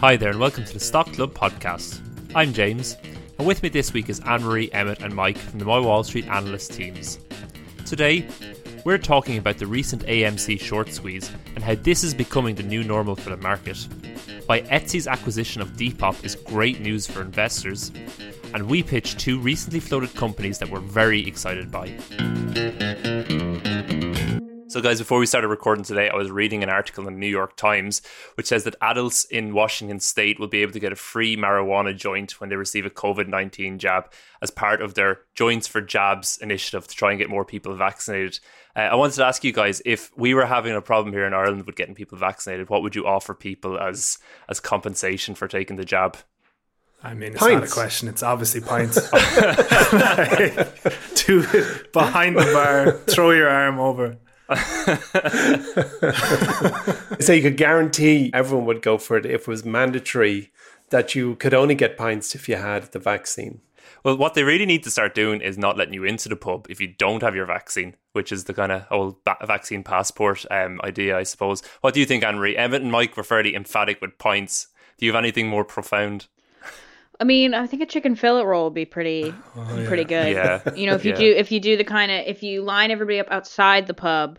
Hi there, and welcome to the Stock Club podcast. I'm James, and with me this week is Anne Marie, Emmett, and Mike from the My Wall Street analyst teams. Today, we're talking about the recent AMC short squeeze and how this is becoming the new normal for the market. Why Etsy's acquisition of Depop is great news for investors, and we pitch two recently floated companies that we're very excited by. So, guys, before we started recording today, I was reading an article in the New York Times which says that adults in Washington state will be able to get a free marijuana joint when they receive a COVID 19 jab as part of their Joints for Jabs initiative to try and get more people vaccinated. Uh, I wanted to ask you guys if we were having a problem here in Ireland with getting people vaccinated, what would you offer people as as compensation for taking the jab? I mean, it's not a question. It's obviously pints. Do it behind the bar. Throw your arm over. So you could guarantee everyone would go for it if it was mandatory that you could only get pints if you had the vaccine. Well, what they really need to start doing is not letting you into the pub if you don't have your vaccine, which is the kind of old ba- vaccine passport um, idea, I suppose. What do you think, Anne-Marie? Emmett and Mike were fairly emphatic with pints. Do you have anything more profound? I mean, I think a chicken fillet roll would be pretty, oh, pretty good. Yeah. You know, if you Yeah. do, if you do the kind of, if you line everybody up outside the pub,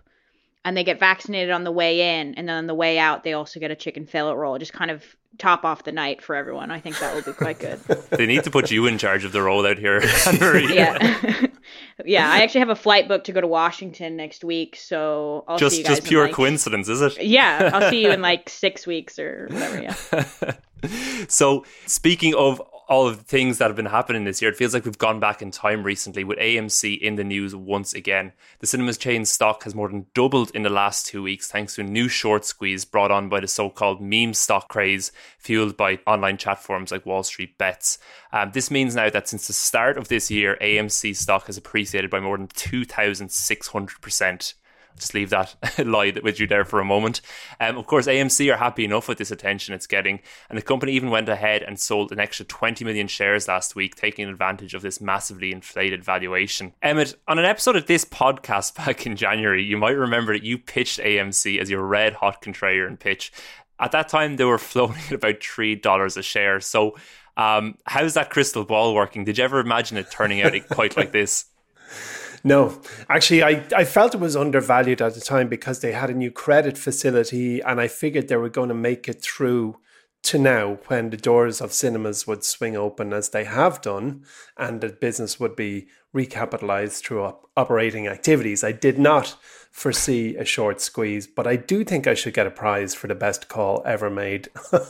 and they get vaccinated on the way in, and then on the way out, they also get a chicken fillet roll. Just kind of top off the night for everyone. I think that would be quite good. They need to put you in charge of the rollout here, Anne-Marie. yeah, yeah. I actually have a flight booked to go to Washington next week, so I'll see Just, you guys just in, pure like- coincidence, is it? Yeah, I'll see you in like six weeks or whatever. Yeah. So, speaking of all of the things that have been happening this year, it feels like we've gone back in time recently with AMC in the news once again. The cinemas chain stock has more than doubled in the last two weeks thanks to a new short squeeze brought on by the so called meme stock craze, fueled by online chat forums like Wall Street Bets. Um, this means now that since the start of this year, AMC stock has appreciated by more than 2,600% just leave that lie with you there for a moment. Um, of course, AMC are happy enough with this attention it's getting, and the company even went ahead and sold an extra 20 million shares last week, taking advantage of this massively inflated valuation. Emmett, on an episode of this podcast back in January, you might remember that you pitched AMC as your red hot contrarian pitch. At that time, they were floating at about $3 a share. So, um, how's that crystal ball working? Did you ever imagine it turning out quite like this? No, actually, I, I felt it was undervalued at the time because they had a new credit facility, and I figured they were going to make it through to now when the doors of cinemas would swing open as they have done, and the business would be recapitalized through op- operating activities. I did not foresee a short squeeze, but I do think I should get a prize for the best call ever made on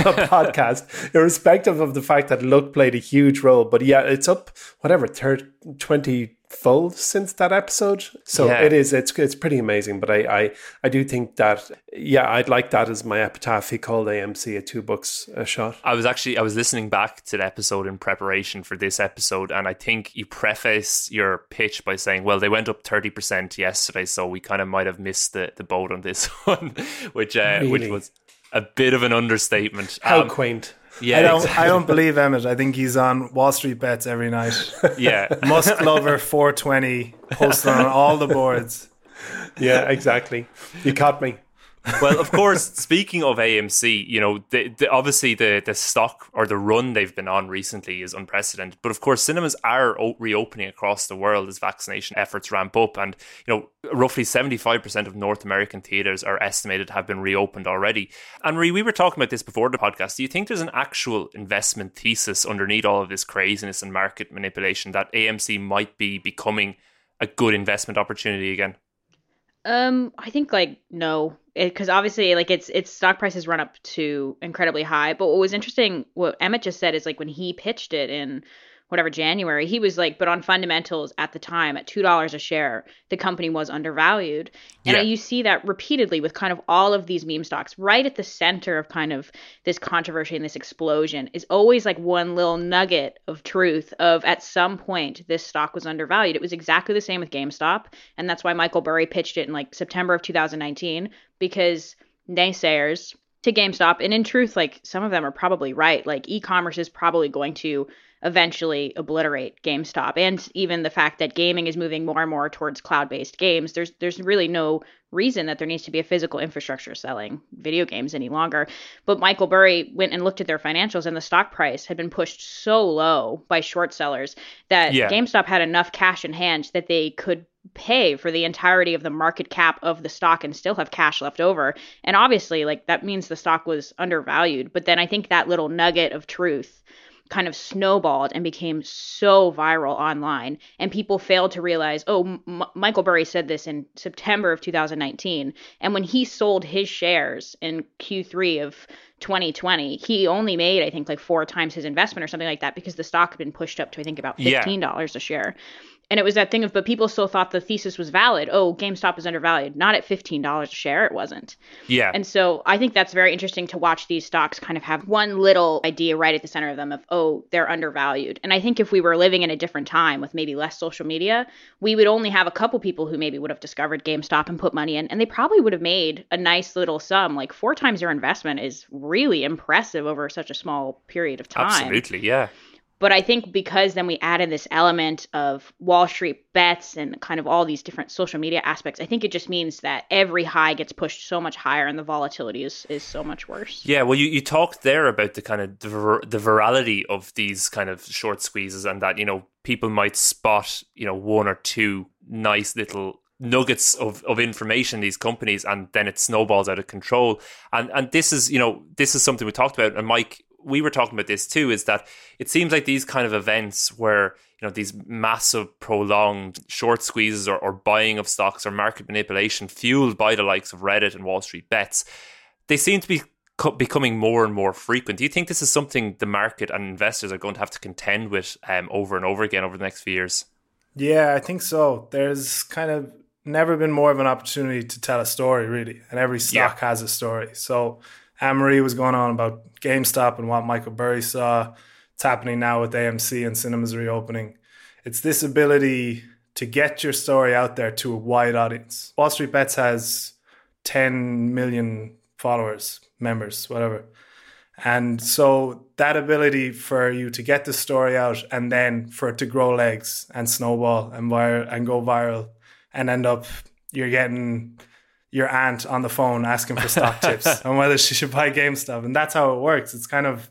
a podcast, irrespective of the fact that luck played a huge role. But yeah, it's up whatever 30, 20 fold since that episode. So Yeah. it is it's it's pretty amazing. But I, I I do think that yeah, I'd like that as my epitaph. He called AMC a two bucks a shot. I was actually I was listening back to the episode in preparation for this episode, and I think you preface your pitch by saying, "Well, they went up thirty percent yesterday, so we kind of might have missed the, the boat on this one," which uh, which was a bit of an understatement. How Um, quaint. Yeah, I don't. exactly. I don't believe Emmett. I think he's on Wall Street bets every night. yeah. Musk Lover 420 posted on all the boards. Yeah, exactly. You caught me. Well, of course, speaking of AMC, you know, the, the, obviously the, the stock or the run they've been on recently is unprecedented. But of course, cinemas are reopening across the world as vaccination efforts ramp up. And, you know, roughly 75% of North American theaters are estimated to have been reopened already. And Marie, we were talking about this before the podcast. Do you think there's an actual investment thesis underneath all of this craziness and market manipulation that AMC might be becoming a good investment opportunity again? Um, I think like no, because obviously like its its stock price has run up to incredibly high. But what was interesting, what Emmett just said is like when he pitched it in whatever January, he was like, but on fundamentals at the time at two dollars a share, the company was undervalued. And Yeah. you see that repeatedly with kind of all of these meme stocks, right at the center of kind of this controversy and this explosion is always like one little nugget of truth of at some point this stock was undervalued. It was exactly the same with GameStop, and that's why Michael Burry pitched it in like September of 2019 because naysayers to GameStop. And in truth, like some of them are probably right. Like e-commerce is probably going to eventually obliterate GameStop. And even the fact that gaming is moving more and more towards cloud-based games, there's there's really no reason that there needs to be a physical infrastructure selling video games any longer. But Michael Burry went and looked at their financials and the stock price had been pushed so low by short sellers that Yeah. GameStop had enough cash in hand that they could pay for the entirety of the market cap of the stock and still have cash left over. And obviously, like that means the stock was undervalued. But then I think that little nugget of truth kind of snowballed and became so viral online and people failed to realize oh M- michael burry said this in september of 2019 and when he sold his shares in q3 of 2020 he only made i think like four times his investment or something like that because the stock had been pushed up to i think about $15 a share and it was that thing of but people still thought the thesis was valid oh gamestop is undervalued not at $15 a share it wasn't Yeah. and so I think that's very interesting to watch these stocks kind of have one little idea right at the center of them of, oh, they're undervalued. And I think if we were living in a different time with maybe less social media, we would only have a couple people who maybe would have discovered GameStop and put money in, and they probably would have made a nice little sum. Like four times your investment is really impressive over such a small period of time. Absolutely. Yeah. But I think because then we added this element of Wall Street bets and kind of all these different social media aspects, I think it just means that every high gets pushed so much higher and the volatility is, is so much worse. Yeah, well, you, you talked there about the kind of the, vir- the virality of these kind of short squeezes, and that you know people might spot you know one or two nice little nuggets of, of information in these companies, and then it snowballs out of control. And and this is you know this is something we talked about, and Mike, we were talking about this too. Is that it seems like these kind of events where you know these massive prolonged short squeezes or, or buying of stocks or market manipulation fueled by the likes of Reddit and Wall Street bets they seem to be co- becoming more and more frequent. Do you think this is something the market and investors are going to have to contend with um, over and over again over the next few years? Yeah, I think so. There's kind of never been more of an opportunity to tell a story, really, and every stock has a story. So, Marie was going on about GameStop and what Michael Burry saw. It's happening now with AMC and cinemas reopening. It's this ability to get your story out there to a wide audience. Wall Street Bets has 10 million followers, members, whatever. And so that ability for you to get the story out and then for it to grow legs and snowball and viral and go viral and end up you're getting your aunt on the phone asking for stock tips on whether she should buy GameStop. And that's how it works. It's kind of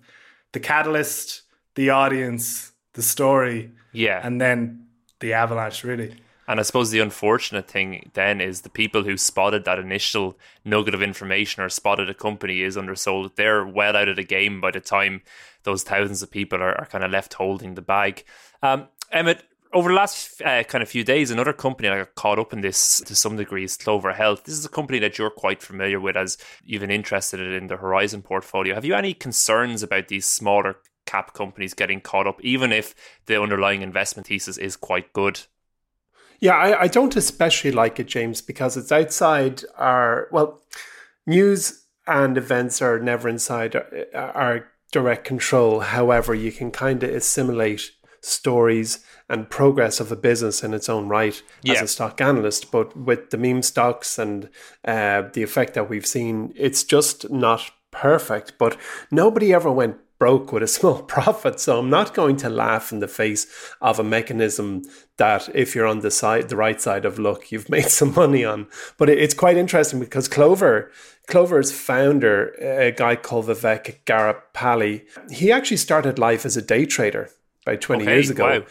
the catalyst, the audience, the story, Yeah. and then the avalanche really. And I suppose the unfortunate thing then is the people who spotted that initial nugget of information or spotted a company is undersold. They're well out of the game by the time those thousands of people are, are kind of left holding the bag. Um, Emmett, over the last uh, kind of few days, another company that got caught up in this to some degree is Clover Health. This is a company that you're quite familiar with as you've been interested in the Horizon portfolio. Have you any concerns about these smaller cap companies getting caught up, even if the underlying investment thesis is quite good? Yeah, I, I don't especially like it, James, because it's outside our well, news and events are never inside our, our direct control. However, you can kind of assimilate stories and progress of a business in its own right as a stock analyst. But with the meme stocks and uh, the effect that we've seen, it's just not perfect. But nobody ever went broke with a small profit. So I'm not going to laugh in the face of a mechanism that if you're on the side, the right side of luck, you've made some money on. But it's quite interesting because Clover, Clover's founder, a guy called Vivek Garipalli, he actually started life as a day trader about 20 Okay, years ago. wow.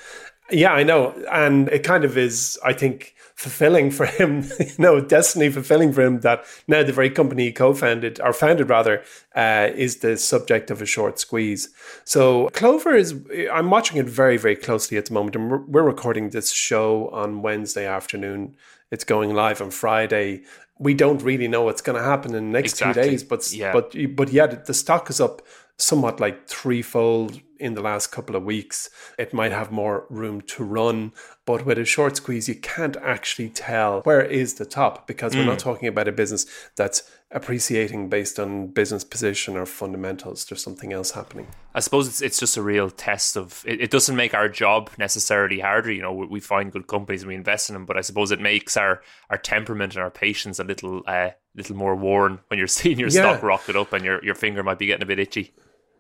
Yeah, I know. And it kind of is, I think, fulfilling for him, you know, destiny fulfilling for him that now the very company he co founded, or founded rather, uh, is the subject of a short squeeze. So Clover is, I'm watching it very, very closely at the moment. And we're, recording this show on Wednesday afternoon. It's going live on Friday. We don't really know what's going to happen in the next Exactly. two days, but Yeah. but but yeah, the stock is up somewhat like threefold in the last couple of weeks. It might have more room to run, but with a short squeeze, you can't actually tell where is the top because we're not talking about a business that's appreciating based on business position or fundamentals. There's something else happening. I suppose it's it's just a real test of it, it doesn't make our job necessarily harder. You know, we, we find good companies and we invest in them, but I suppose it makes our our temperament and our patience a little uh, little more worn when you're seeing your Yeah. stock rocket up and your, your finger might be getting a bit itchy.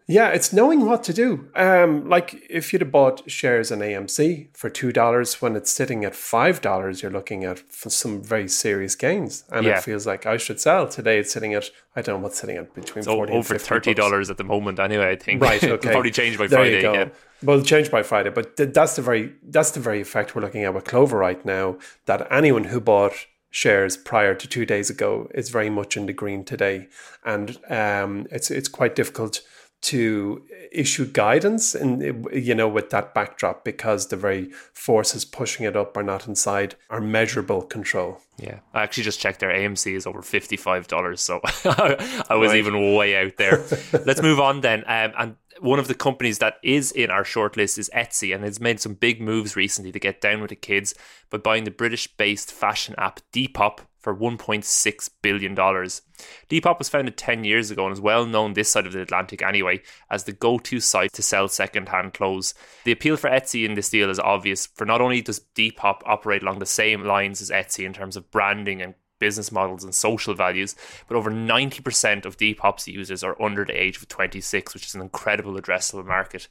Yeah, it's knowing what to do. Um, like if you'd have bought shares in AMC for two dollars when it's sitting at five dollars, you're looking at some very serious gains, and Yeah. it feels like I should sell today. It's sitting at I don't know what's sitting at between So 40 and over 50 thirty dollars at the moment, anyway. I think Right. Okay. probably change by There Friday. You go. Yeah. Well, change by Friday, but th- that's the very that's the very effect we're looking at with Clover right now. That anyone who bought shares prior to two days ago is very much in the green today, and um, it's it's quite difficult to issue guidance and you know with that backdrop because the very forces pushing it up are not inside our measurable control. Yeah, I actually just checked their AMC is over fifty-five dollars, so I was Right. even way out there. Let's move on then. Um, and one of the companies that is in our shortlist is Etsy, and it's made some big moves recently to get down with the kids by buying the British-based fashion app Depop for one point six billion dollars. Depop was founded ten years ago and is well known this side of the Atlantic anyway as the go-to site to sell second-hand clothes. The appeal for Etsy in this deal is obvious. For not only does Depop operate along the same lines as Etsy in terms of branding and business models and social values, but over 90% of Depop's users are under the age of 26, which is an incredible addressable market.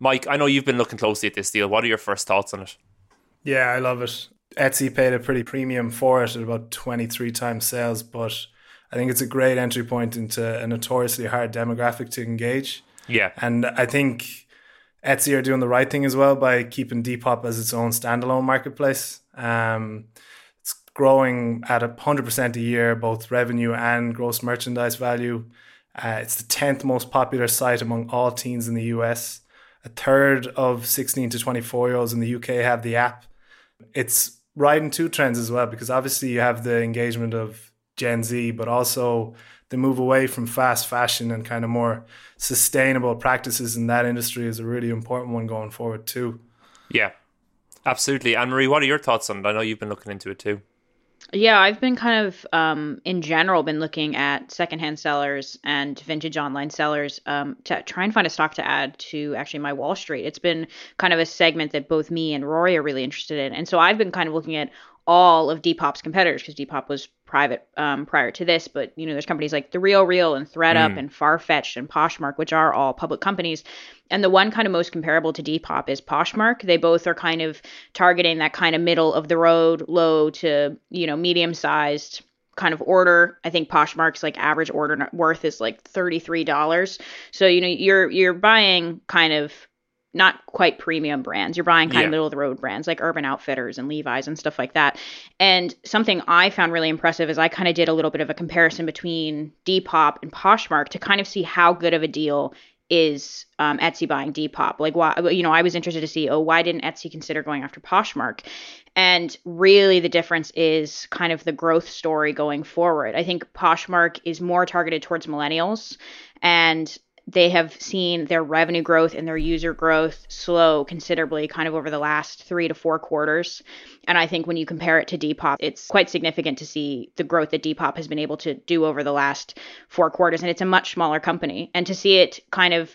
Mike, I know you've been looking closely at this deal. What are your first thoughts on it? Yeah, I love it. Etsy paid a pretty premium for it at about 23 times sales, but I think it's a great entry point into a notoriously hard demographic to engage. Yeah. And I think Etsy are doing the right thing as well by keeping Depop as its own standalone marketplace. Um, it's growing at a 100% a year, both revenue and gross merchandise value. Uh, it's the 10th most popular site among all teens in the US. A third of 16 to 24 year olds in the UK have the app. It's riding two trends as well, because obviously you have the engagement of Gen Z, but also the move away from fast fashion and kind of more sustainable practices in that industry is a really important one going forward too. Yeah. Absolutely. Anne Marie, what are your thoughts on it? I know you've been looking into it too. Yeah, I've been kind of, um, in general, been looking at secondhand sellers and vintage online sellers um, to try and find a stock to add to actually my Wall Street. It's been kind of a segment that both me and Rory are really interested in, and so I've been kind of looking at all of Depop's competitors because Depop was private um, prior to this, but you know there's companies like The RealReal and ThredUp and Farfetch and Poshmark, which are all public companies. And the one kind of most comparable to Depop is Poshmark. They both are kind of targeting that kind of middle of the road, low to you know medium sized kind of order. I think Poshmark's like average order worth is like thirty three dollars. So you know you're you're buying kind of not quite premium brands. You're buying kind Yeah. of middle of the road brands like Urban Outfitters and Levi's and stuff like that. And something I found really impressive is I kind of did a little bit of a comparison between Depop and Poshmark to kind of see how good of a deal is um, Etsy buying Depop. Like, why? You know, I was interested to see, oh, why didn't Etsy consider going after Poshmark? And really, the difference is kind of the growth story going forward. I think Poshmark is more targeted towards millennials, and they have seen their revenue growth and their user growth slow considerably kind of over the last three to four quarters. And I think when you compare it to Depop, it's quite significant to see the growth that Depop has been able to do over the last four quarters. And it's a much smaller company. And to see it kind of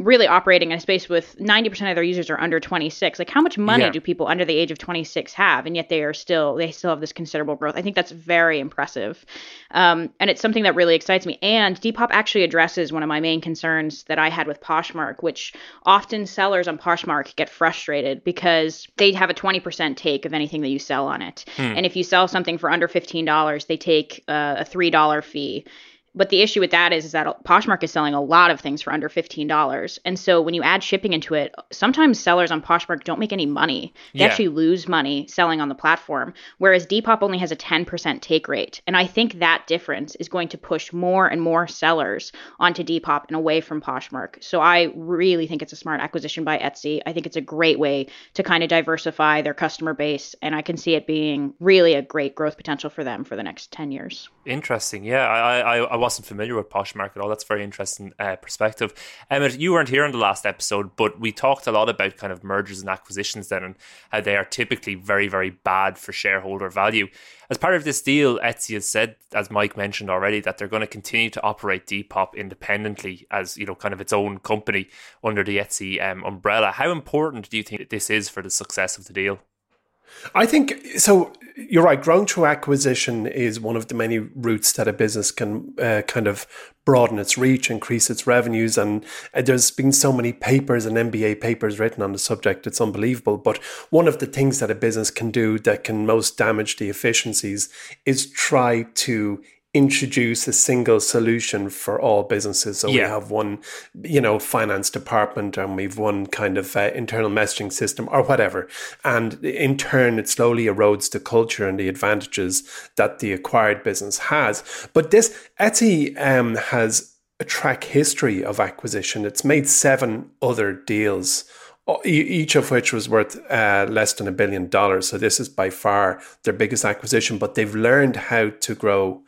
really operating in a space with 90% of their users are under 26 like how much money Yeah. do people under the age of 26 have? And yet they are still they still have this considerable growth. I think that's very impressive. Um, and it's something that really excites me. And depop actually addresses one of my main concerns that i had with poshmark which often sellers on poshmark get frustrated because they have a 20% take of anything that you sell on it. And if you sell something for under $15 they take uh, a $3 fee but the issue with that is, is that Poshmark is selling a lot of things for under $15. And so when you add shipping into it, sometimes sellers on Poshmark don't make any money. They Yeah. actually lose money selling on the platform, whereas Depop only has a 10% take rate. And I think that difference is going to push more and more sellers onto Depop and away from Poshmark. So I really think it's a smart acquisition by Etsy. I think it's a great way to kind of diversify their customer base. And I can see it being really a great growth potential for them for the next 10 years. Interesting. Yeah, I, I, I wasn't familiar with Poshmark at all. That's very interesting uh, perspective. Emmett, you weren't here in the last episode, but we talked a lot about kind of mergers and acquisitions then and how they are typically very, very bad for shareholder value. As part of this deal, Etsy has said, as Mike mentioned already, that they're going to continue to operate Depop independently as, you know, kind of its own company under the Etsy um, umbrella. How important do you think this is for the success of the deal? I think so. You're right. Growing through acquisition is one of the many routes that a business can uh, kind of broaden its reach, increase its revenues. And uh, there's been so many papers and MBA papers written on the subject. It's unbelievable. But one of the things that a business can do that can most damage the efficiencies is try to introduce a single solution for all businesses. So yeah. we have one, you know, finance department and we've one kind of uh, internal messaging system or whatever. And in turn, it slowly erodes the culture and the advantages that the acquired business has. But this Etsy um, has a track history of acquisition. It's made seven other deals each of which was worth uh, less than a billion dollars. So this is by far their biggest acquisition, but they've learned how to grow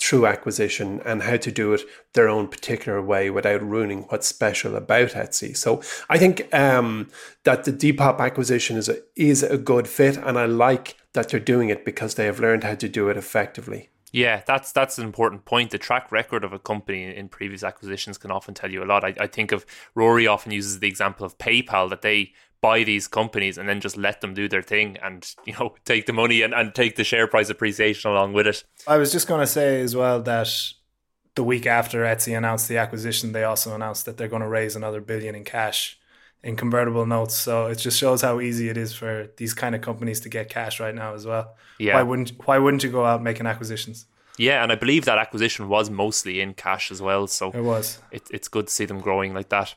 through acquisition and how to do it their own particular way without ruining what's special about Etsy. So I think um, that the Depop acquisition is a, is a good fit, and I like that they're doing it because they have learned how to do it effectively. Yeah, that's that's an important point. The track record of a company in previous acquisitions can often tell you a lot. I, I think of Rory often uses the example of PayPal that they buy these companies and then just let them do their thing and you know take the money and, and take the share price appreciation along with it i was just going to say as well that the week after etsy announced the acquisition they also announced that they're going to raise another billion in cash in convertible notes so it just shows how easy it is for these kind of companies to get cash right now as well yeah why wouldn't why wouldn't you go out making acquisitions yeah, and I believe that acquisition was mostly in cash as well. So it was. It, it's good to see them growing like that.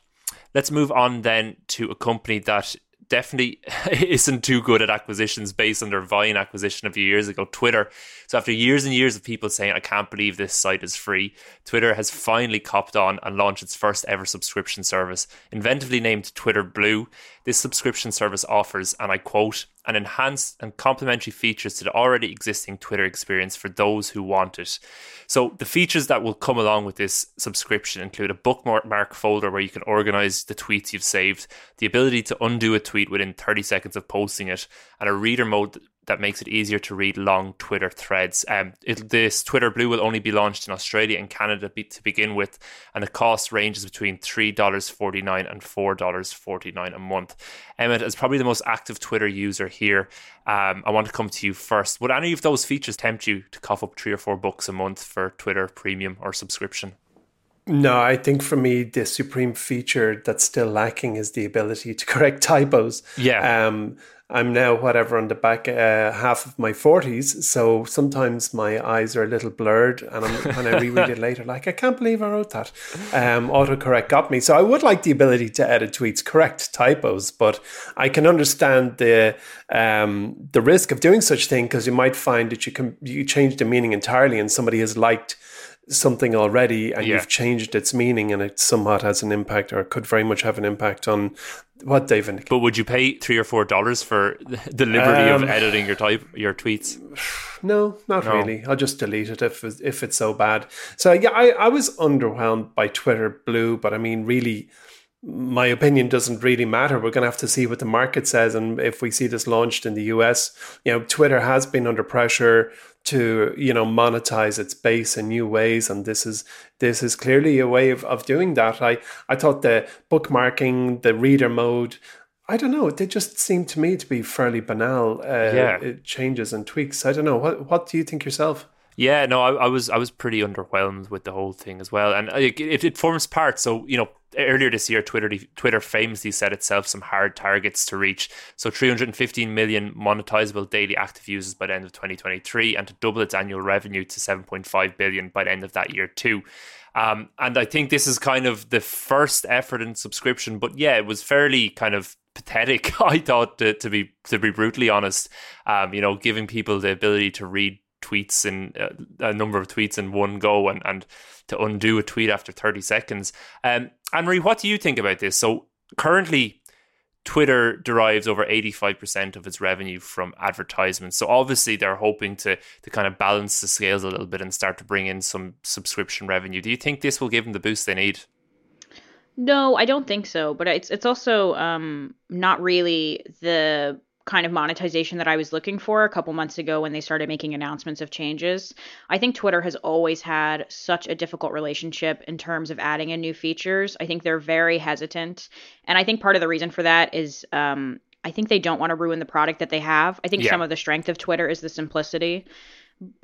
Let's move on then to a company that definitely isn't too good at acquisitions based on their Vine acquisition a few years ago, Twitter. So after years and years of people saying, I can't believe this site is free, Twitter has finally copped on and launched its first ever subscription service. Inventively named Twitter Blue, this subscription service offers, and I quote, an enhanced and complementary features to the already existing Twitter experience for those who want it. So the features that will come along with this subscription include a bookmark folder where you can organize the tweets you've saved, the ability to undo a tweet within 30 seconds of posting it, and a reader mode that makes it easier to read long Twitter threads. Um, it, this Twitter Blue will only be launched in Australia and Canada be, to begin with, and the cost ranges between $3.49 and $4.49 a month. Emmett, as probably the most active Twitter user here, um, I want to come to you first. Would any of those features tempt you to cough up three or four bucks a month for Twitter Premium or subscription? No, I think for me, the supreme feature that's still lacking is the ability to correct typos. Yeah. Um, I'm now whatever on the back uh, half of my 40s, so sometimes my eyes are a little blurred, and I'm, when I reread it later, like I can't believe I wrote that. Um, autocorrect got me, so I would like the ability to edit tweets, correct typos, but I can understand the um, the risk of doing such thing because you might find that you can you change the meaning entirely, and somebody has liked something already and yeah. you've changed its meaning and it somewhat has an impact or could very much have an impact on what they've indicated. But would you pay three or four dollars for the liberty um, of editing your type your tweets? No, not no. really. I'll just delete it if if it's so bad. So yeah, I, I was underwhelmed by Twitter Blue, but I mean really my opinion doesn't really matter. We're going to have to see what the market says, and if we see this launched in the US, you know, Twitter has been under pressure to you know monetize its base in new ways and this is this is clearly a way of, of doing that i i thought the bookmarking the reader mode i don't know they just seem to me to be fairly banal uh, yeah. changes and tweaks i don't know what what do you think yourself yeah, no, I, I, was I was pretty underwhelmed with the whole thing as well, and it, it, it forms part. So you know, earlier this year, Twitter Twitter famously set itself some hard targets to reach. So 315 million monetizable daily active users by the end of 2023, and to double its annual revenue to 7.5 billion by the end of that year too. Um, and I think this is kind of the first effort in subscription, but yeah, it was fairly kind of pathetic. I thought to, to be to be brutally honest, um, you know, giving people the ability to read tweets in uh, a number of tweets in one go and and to undo a tweet after 30 seconds. Um, Anne Marie, what do you think about this? So currently, Twitter derives over 85% of its revenue from advertisements. So obviously they're hoping to to kind of balance the scales a little bit and start to bring in some subscription revenue. Do you think this will give them the boost they need? No, I don't think so. But it's it's also um, not really the kind of monetization that I was looking for a couple months ago when they started making announcements of changes. I think Twitter has always had such a difficult relationship in terms of adding in new features. I think they're very hesitant. And I think part of the reason for that is um, I think they don't want to ruin the product that they have. I think yeah. some of the strength of Twitter is the simplicity.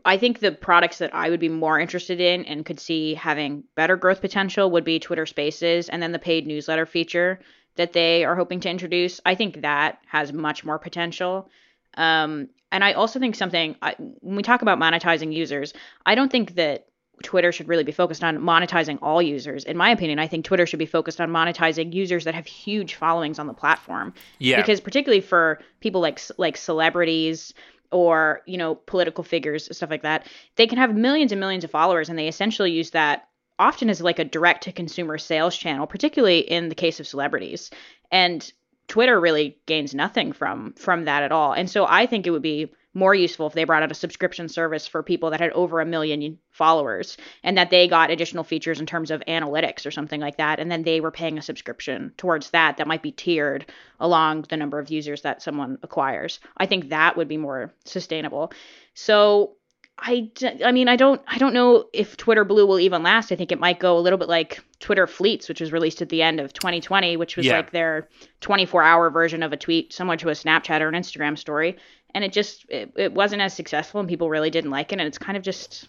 I think the products that I would be more interested in and could see having better growth potential would be Twitter Spaces and then the paid newsletter feature that they are hoping to introduce. I think that has much more potential. Um, and I also think something I, when we talk about monetizing users, I don't think that Twitter should really be focused on monetizing all users. In my opinion, I think Twitter should be focused on monetizing users that have huge followings on the platform. Yeah. Because particularly for people like like celebrities or you know political figures stuff like that, they can have millions and millions of followers, and they essentially use that often is like a direct to consumer sales channel, particularly in the case of celebrities. And Twitter really gains nothing from from that at all. And so I think it would be more useful if they brought out a subscription service for people that had over a million followers and that they got additional features in terms of analytics or something like that and then they were paying a subscription towards that that might be tiered along the number of users that someone acquires. I think that would be more sustainable. So I, I mean I don't I don't know if Twitter Blue will even last. I think it might go a little bit like Twitter Fleets, which was released at the end of 2020, which was yeah. like their 24-hour version of a tweet, similar to a Snapchat or an Instagram story, and it just it, it wasn't as successful, and people really didn't like it, and it's kind of just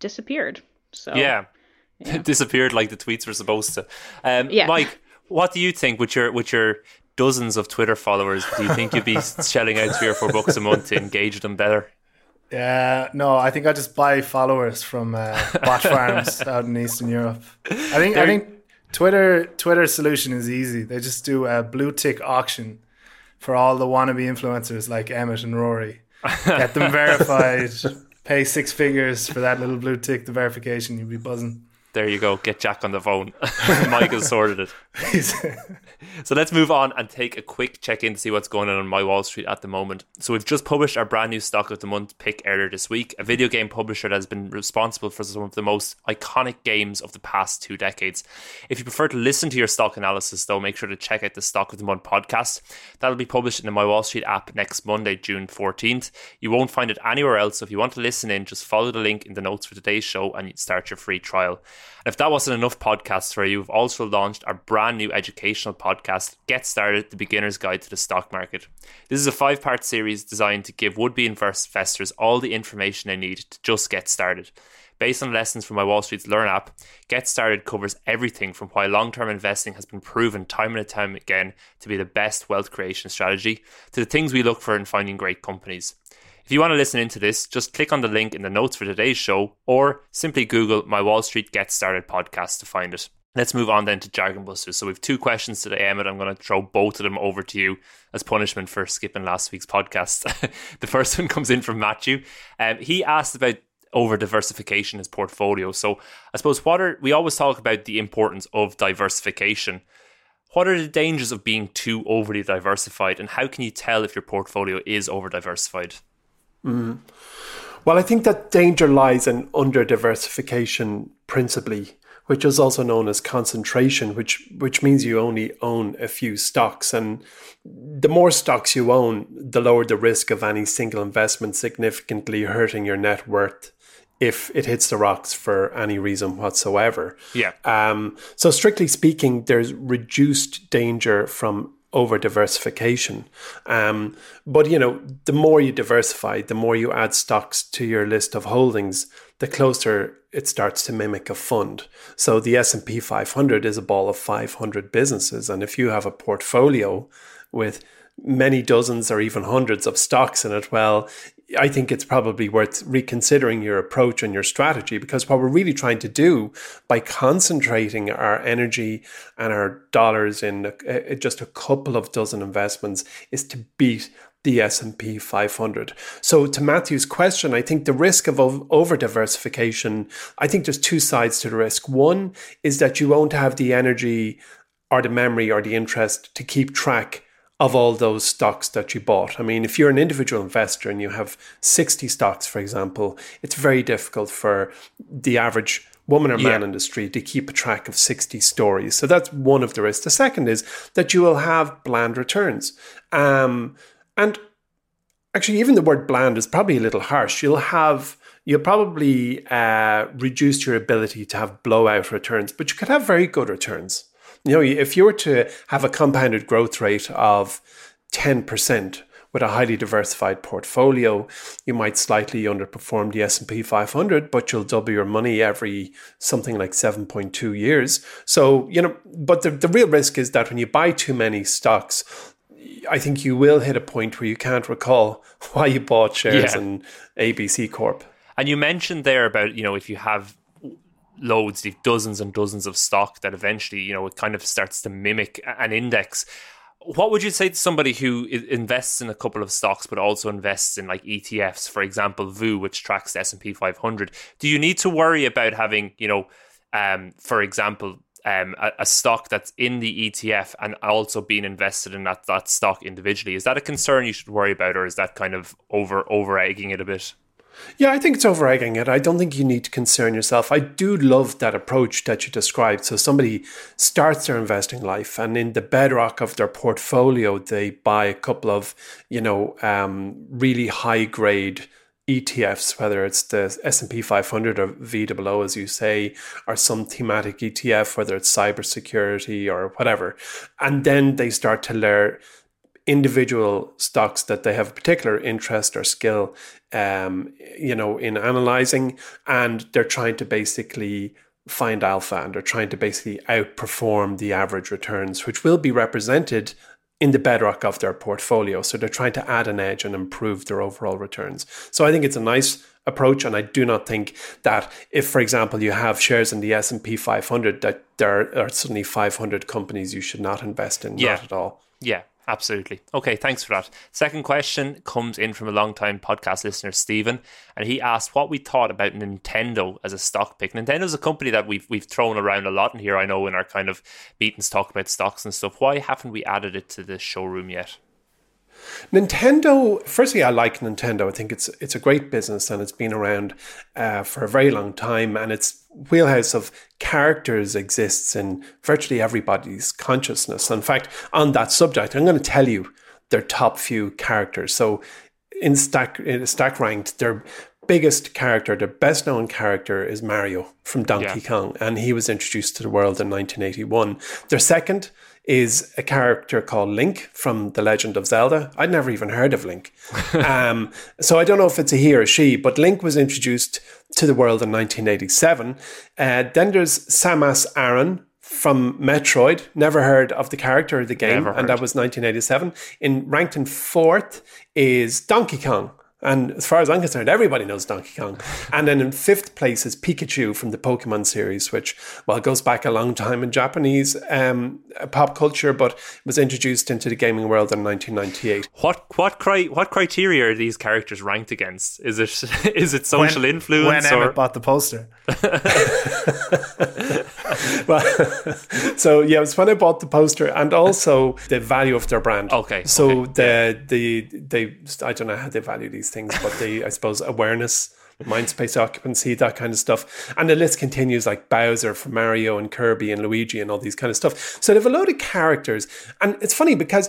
disappeared. So yeah, yeah. disappeared like the tweets were supposed to. Um, yeah. Mike, what do you think with your with your dozens of Twitter followers? Do you think you'd be shelling out three or four bucks a month to engage them better? Yeah, no, I think I just buy followers from uh, bot farms out in Eastern Europe. I think I think Twitter Twitter solution is easy. They just do a blue tick auction for all the wannabe influencers like Emmett and Rory. Get them verified. pay six figures for that little blue tick, the verification. You'd be buzzing. There you go. Get Jack on the phone. Michael sorted it. so let's move on and take a quick check in to see what's going on on My Wall Street at the moment. So we've just published our brand new stock of the month pick earlier this week, a video game publisher that has been responsible for some of the most iconic games of the past two decades. If you prefer to listen to your stock analysis, though, make sure to check out the Stock of the Month podcast. That'll be published in the My Wall Street app next Monday, June 14th. You won't find it anywhere else. So if you want to listen in, just follow the link in the notes for today's show and start your free trial. And if that wasn't enough podcasts for you, we've also launched our brand new educational podcast, Get Started The Beginner's Guide to the Stock Market. This is a five part series designed to give would be investors all the information they need to just get started. Based on lessons from my Wall Street's Learn app, Get Started covers everything from why long term investing has been proven time and time again to be the best wealth creation strategy to the things we look for in finding great companies. If you want to listen into this, just click on the link in the notes for today's show or simply Google my Wall Street Get Started podcast to find it. Let's move on then to Jargon Busters. So we have two questions today, Emmett. I'm going to throw both of them over to you as punishment for skipping last week's podcast. the first one comes in from Matthew. Um, he asked about over diversification his portfolio. So I suppose what are we always talk about the importance of diversification. What are the dangers of being too overly diversified, and how can you tell if your portfolio is over diversified? Mm. Well, I think that danger lies in under diversification principally, which is also known as concentration, which which means you only own a few stocks, and the more stocks you own, the lower the risk of any single investment significantly hurting your net worth if it hits the rocks for any reason whatsoever. Yeah. Um, so strictly speaking, there's reduced danger from over diversification. Um, but you know, the more you diversify, the more you add stocks to your list of holdings, the closer it starts to mimic a fund. So the S&P 500 is a ball of 500 businesses and if you have a portfolio with many dozens or even hundreds of stocks in it, well, I think it's probably worth reconsidering your approach and your strategy because what we're really trying to do by concentrating our energy and our dollars in a, a, just a couple of dozen investments is to beat the S&P 500. So to Matthew's question, I think the risk of over diversification, I think there's two sides to the risk. One is that you won't have the energy or the memory or the interest to keep track of all those stocks that you bought. I mean, if you're an individual investor and you have 60 stocks, for example, it's very difficult for the average woman or man yeah. in the street to keep a track of 60 stories. So that's one of the risks. The second is that you will have bland returns. Um, and actually, even the word bland is probably a little harsh. You'll have you'll probably uh, reduce your ability to have blowout returns, but you could have very good returns. You know, if you were to have a compounded growth rate of 10% with a highly diversified portfolio, you might slightly underperform the S&P 500, but you'll double your money every something like 7.2 years. So, you know, but the, the real risk is that when you buy too many stocks, I think you will hit a point where you can't recall why you bought shares yeah. in ABC Corp. And you mentioned there about, you know, if you have loads, dozens and dozens of stock that eventually, you know, it kind of starts to mimic an index. What would you say to somebody who invests in a couple of stocks but also invests in like ETFs, for example, VOO, which tracks the S&P 500? Do you need to worry about having, you know, um, for example, um, a, a, stock that's in the ETF and also being invested in that, that stock individually? Is that a concern you should worry about, or is that kind of over over egging it a bit? Yeah, I think it's over egging it. I don't think you need to concern yourself. I do love that approach that you described. So somebody starts their investing life, and in the bedrock of their portfolio, they buy a couple of, you know, um, really high grade ETFs, whether it's the S&P 500 or VOO, as you say, or some thematic ETF, whether it's cybersecurity or whatever. And then they start to learn individual stocks that they have a particular interest or skill, um, you know, in analyzing, and they're trying to basically find alpha and they're trying to basically outperform the average returns, which will be represented in the bedrock of their portfolio. So they're trying to add an edge and improve their overall returns. So I think it's a nice approach and I do not think that if for example you have shares in the S&P 500 that there are suddenly 500 companies you should not invest in yeah. not at all. Yeah, Absolutely. Okay, thanks for that. Second question comes in from a long-time podcast listener, Stephen, and he asked what we thought about Nintendo as a stock pick. Nintendo is a company that we've we've thrown around a lot in here. I know in our kind of meetings talk about stocks and stuff. Why haven't we added it to the showroom yet? Nintendo. Firstly, I like Nintendo. I think it's it's a great business and it's been around uh, for a very long time. And its wheelhouse of characters exists in virtually everybody's consciousness. In fact, on that subject, I'm going to tell you their top few characters. So, in stack in stack ranked, their biggest character, their best known character is Mario from Donkey yeah. Kong, and he was introduced to the world in 1981. Their second is a character called Link from The Legend of Zelda. I'd never even heard of Link. um, so I don't know if it's a he or she, but Link was introduced to the world in 1987. Uh, then there's Samus Aran from Metroid. Never heard of the character of the game, and that was 1987. In ranked in fourth is Donkey Kong and as far as I'm concerned, everybody knows Donkey Kong. And then in fifth place is Pikachu from the Pokemon series, which, well, goes back a long time in Japanese um, pop culture, but was introduced into the gaming world in 1998. What what cri- what criteria are these characters ranked against? Is it is it social when, influence? When or? Emmett bought the poster. well, so yeah, it was when I bought the poster, and also the value of their brand. Okay. So okay. the the they I don't know how they value these things, but the I suppose awareness, mind space occupancy, that kind of stuff. And the list continues like Bowser from Mario and Kirby and Luigi and all these kind of stuff. So they have a load of characters, and it's funny because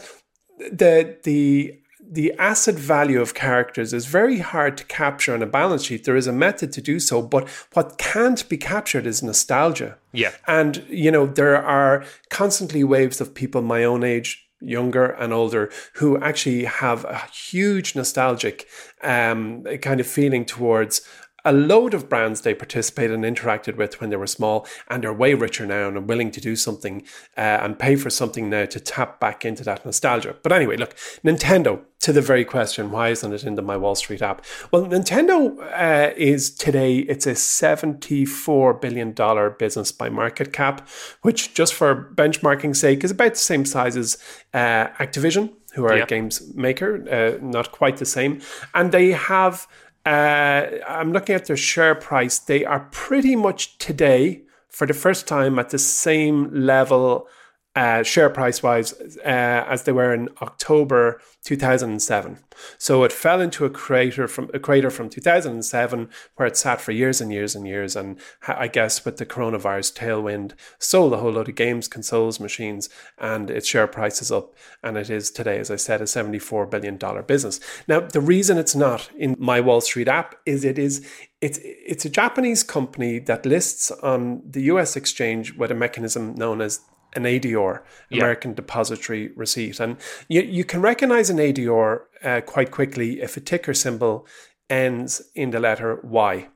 the the the asset value of characters is very hard to capture on a balance sheet. There is a method to do so, but what can't be captured is nostalgia. Yeah. And, you know, there are constantly waves of people my own age younger and older who actually have a huge nostalgic um, kind of feeling towards a load of brands they participated and interacted with when they were small and are way richer now and are willing to do something uh, and pay for something now to tap back into that nostalgia. But anyway, look, Nintendo, to the very question, why isn't it in the My Wall Street app? Well, Nintendo uh, is today, it's a $74 billion business by market cap, which just for benchmarking sake is about the same size as uh, Activision, who are yep. a games maker, uh, not quite the same. And they have uh, I'm looking at their share price. They are pretty much today, for the first time, at the same level uh, share price wise uh, as they were in October 2007. So it fell into a crater from a crater from 2007 where it sat for years and years and years. And I guess with the coronavirus tailwind, sold a whole load of games, consoles, machines, and its share price is up. And it is today, as I said, a $74 billion business. Now, the reason it's not in my Wall Street app is it is it's it's a Japanese company that lists on the US exchange with a mechanism known as an ADR, American yeah. Depository Receipt. And you, you can recognize an ADR uh, quite quickly if a ticker symbol ends in the letter Y.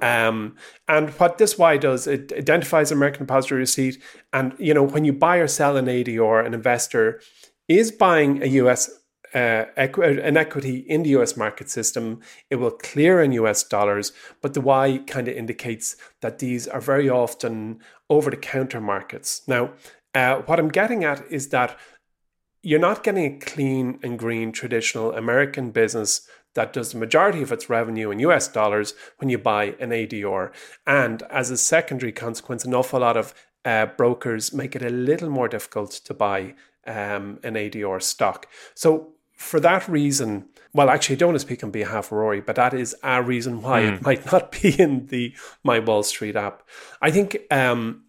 Um, and what this Y does, it identifies American Depository Receipt. And, you know, when you buy or sell an ADR, an investor is buying a US uh, equ- an equity in the US market system, it will clear in US dollars, but the Y kind of indicates that these are very often over the counter markets. Now, uh, what I'm getting at is that you're not getting a clean and green traditional American business that does the majority of its revenue in US dollars when you buy an ADR. And as a secondary consequence, an awful lot of uh, brokers make it a little more difficult to buy um, an ADR stock. So, for that reason, well, actually, I don't want to speak on behalf of Rory, but that is a reason why mm. it hmm. might not be in the My Wall Street app. I think um,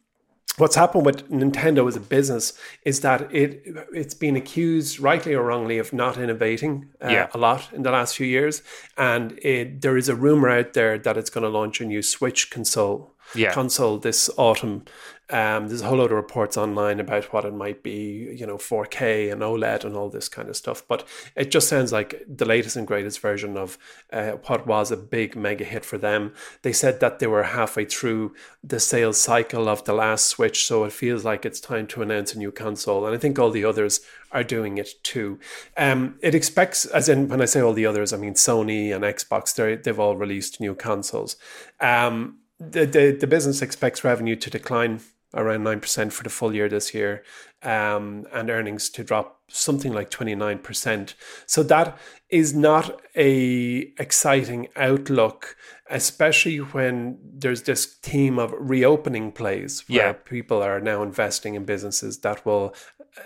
what's happened with Nintendo as a business is that it it's been accused rightly or wrongly of not innovating uh, yeah. a lot in the last few years and it, there is a rumor out there that it's going to launch a new Switch console yeah. console this autumn um, there's a whole load of reports online about what it might be, you know, 4K and OLED and all this kind of stuff. But it just sounds like the latest and greatest version of uh, what was a big mega hit for them. They said that they were halfway through the sales cycle of the last Switch, so it feels like it's time to announce a new console. And I think all the others are doing it too. Um, it expects, as in when I say all the others, I mean Sony and Xbox. They they've all released new consoles. Um, the, the the business expects revenue to decline around 9% for the full year this year, um, and earnings to drop something like 29%. So that is not a exciting outlook, especially when there's this theme of reopening plays where yeah. people are now investing in businesses that will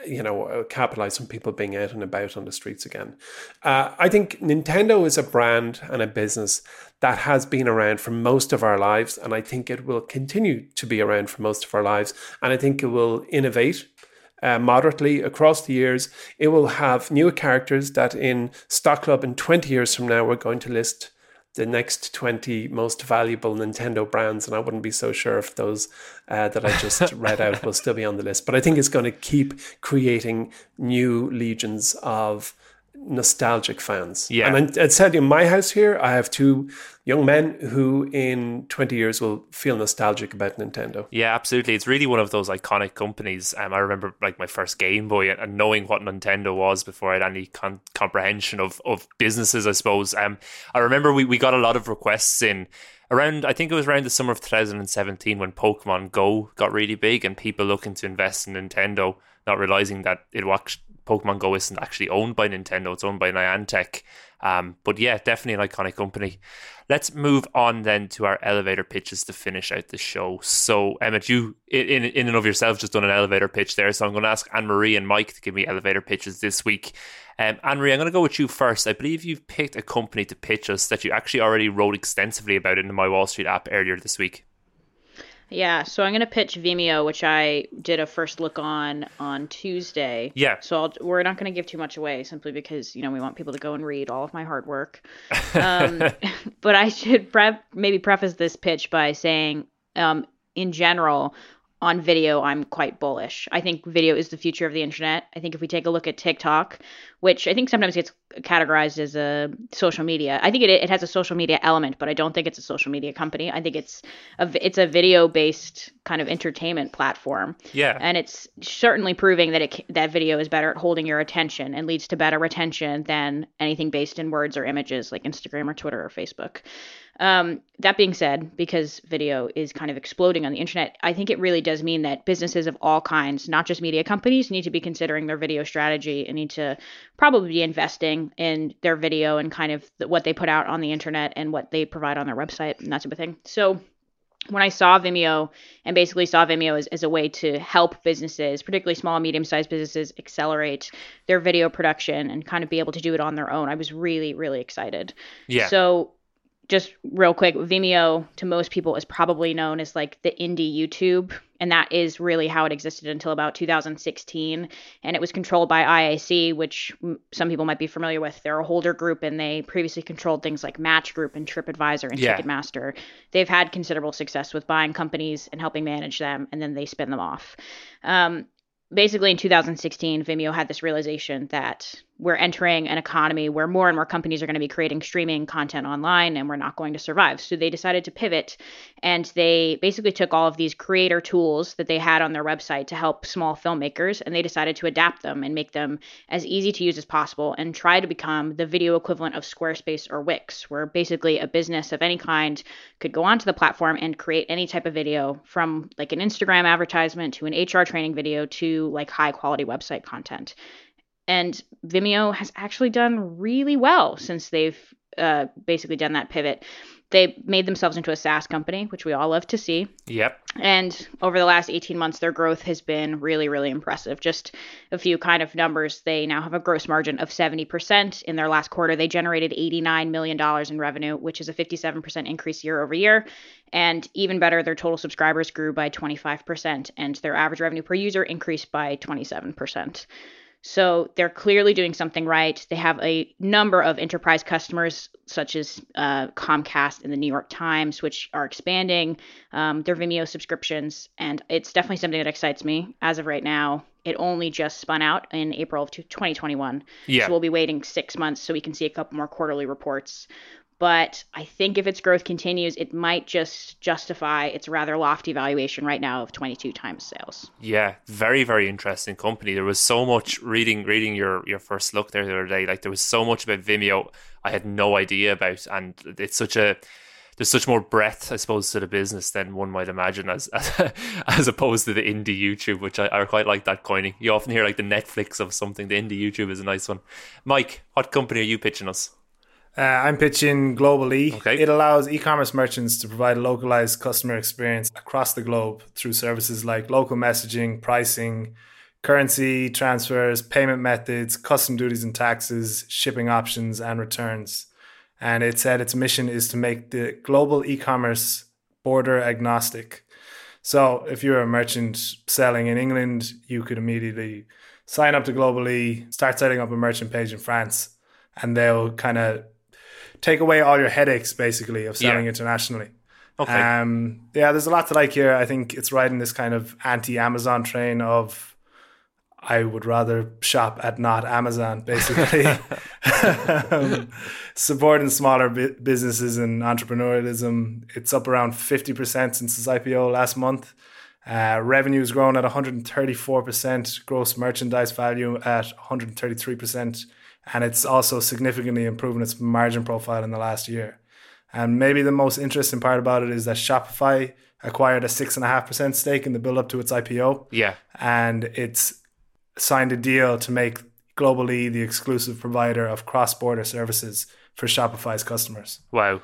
you know, capitalize on people being out and about on the streets again. Uh, I think Nintendo is a brand and a business that has been around for most of our lives, and I think it will continue to be around for most of our lives. And I think it will innovate uh, moderately across the years. It will have new characters that in Stock Club in 20 years from now, we're going to list the next 20 most valuable Nintendo brands. And I wouldn't be so sure if those uh, that I just read out will still be on the list. But I think it's going to keep creating new legions of nostalgic fans. Yeah. And I, I'd said in my house here, I have two young men who in 20 years will feel nostalgic about Nintendo. Yeah, absolutely. It's really one of those iconic companies. Um, I remember like my first Game Boy and knowing what Nintendo was before I had any con- comprehension of, of businesses, I suppose. Um, I remember we, we got a lot of requests in around, I think it was around the summer of 2017 when Pokemon Go got really big and people looking to invest in Nintendo, not realizing that it was Pokemon Go isn't actually owned by Nintendo; it's owned by Niantic. Um, but yeah, definitely an iconic company. Let's move on then to our elevator pitches to finish out the show. So, Emmett, you in in and of yourself just done an elevator pitch there. So I'm going to ask Anne Marie and Mike to give me elevator pitches this week. Um, Anne Marie, I'm going to go with you first. I believe you've picked a company to pitch us that you actually already wrote extensively about in the My Wall Street app earlier this week. Yeah, so I'm gonna pitch Vimeo, which I did a first look on on Tuesday. Yeah. So I'll, we're not gonna give too much away, simply because you know we want people to go and read all of my hard work. Um, but I should pre- maybe preface this pitch by saying, um, in general, on video, I'm quite bullish. I think video is the future of the internet. I think if we take a look at TikTok, which I think sometimes gets categorized as a social media, I think it, it has a social media element, but I don't think it's a social media company. I think it's a it's a video based kind of entertainment platform. Yeah, and it's certainly proving that it that video is better at holding your attention and leads to better retention than anything based in words or images like Instagram or Twitter or Facebook. Um, that being said, because video is kind of exploding on the internet, I think it really does mean that businesses of all kinds, not just media companies, need to be considering their video strategy and need to probably be investing in their video and kind of what they put out on the internet and what they provide on their website and that type of thing. So, when I saw Vimeo and basically saw Vimeo as, as a way to help businesses, particularly small and medium sized businesses, accelerate their video production and kind of be able to do it on their own, I was really, really excited. Yeah. So just real quick, Vimeo to most people is probably known as like the indie YouTube, and that is really how it existed until about 2016. And it was controlled by IAC, which some people might be familiar with. They're a holder group, and they previously controlled things like Match Group and TripAdvisor and yeah. Ticketmaster. They've had considerable success with buying companies and helping manage them, and then they spin them off. Um, basically in 2016 vimeo had this realization that we're entering an economy where more and more companies are going to be creating streaming content online and we're not going to survive. So they decided to pivot and they basically took all of these creator tools that they had on their website to help small filmmakers and they decided to adapt them and make them as easy to use as possible and try to become the video equivalent of squarespace or wix where basically a business of any kind could go onto the platform and create any type of video from like an instagram advertisement to an hr training video to like high quality website content. And Vimeo has actually done really well since they've uh, basically done that pivot. They made themselves into a SaaS company, which we all love to see. Yep. And over the last 18 months, their growth has been really, really impressive. Just a few kind of numbers. They now have a gross margin of 70%. In their last quarter, they generated $89 million in revenue, which is a 57% increase year over year. And even better, their total subscribers grew by 25%, and their average revenue per user increased by 27%. So they're clearly doing something right. They have a number of enterprise customers, such as uh, Comcast and the New York Times, which are expanding um, their Vimeo subscriptions. And it's definitely something that excites me. As of right now, it only just spun out in April of 2021. Yeah. So we'll be waiting six months so we can see a couple more quarterly reports but I think if its growth continues, it might just justify its rather lofty valuation right now of 22 times sales. Yeah, very very interesting company. There was so much reading reading your your first look there the other day. Like there was so much about Vimeo I had no idea about, and it's such a there's such more breadth, I suppose, to the business than one might imagine, as as, as opposed to the indie YouTube, which I, I quite like that coining. You often hear like the Netflix of something. The indie YouTube is a nice one. Mike, what company are you pitching us? Uh, I'm pitching Global-e. Okay. It allows e-commerce merchants to provide a localized customer experience across the globe through services like local messaging, pricing, currency transfers, payment methods, custom duties and taxes, shipping options, and returns. And it said its mission is to make the global e-commerce border agnostic. So if you're a merchant selling in England, you could immediately sign up to Global-e, start setting up a merchant page in France, and they'll kind of take away all your headaches basically of selling Yeah. internationally. Okay. Um, yeah, there's a lot to like here. I think it's riding this kind of anti-Amazon train of I would rather shop at not Amazon, basically. um, supporting smaller bu- businesses and entrepreneurialism. It's up around 50% since its IPO last month. Uh, revenue has grown at 134%, gross merchandise value at 133%, and it's also significantly improving its margin profile in the last year. And maybe the most interesting part about it is that Shopify acquired a 6.5% stake in the build up to its IPO yeah. and it's signed a deal to make Global-e the exclusive provider of cross border services for Shopify's customers. Wow.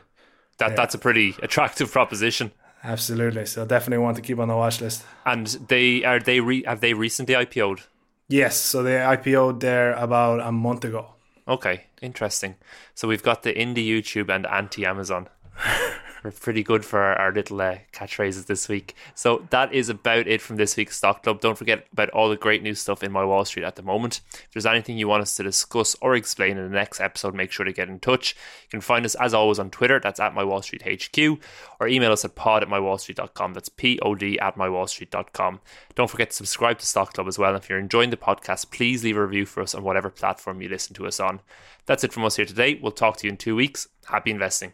That that's a pretty attractive proposition. Absolutely. So definitely want to keep on the watch list. And they are they re, have they recently IPO'd? Yes, so they IPO'd there about a month ago. Okay, interesting. So we've got the indie YouTube and anti Amazon. We're pretty good for our, our little uh, catchphrases this week. So that is about it from this week's Stock Club. Don't forget about all the great new stuff in My Wall Street at the moment. If there's anything you want us to discuss or explain in the next episode, make sure to get in touch. You can find us as always on Twitter, that's at My Wall Street HQ, or email us at pod at mywallstreet.com. That's P O D at mywallstreet.com. Don't forget to subscribe to Stock Club as well. And if you're enjoying the podcast, please leave a review for us on whatever platform you listen to us on. That's it from us here today. We'll talk to you in two weeks. Happy investing.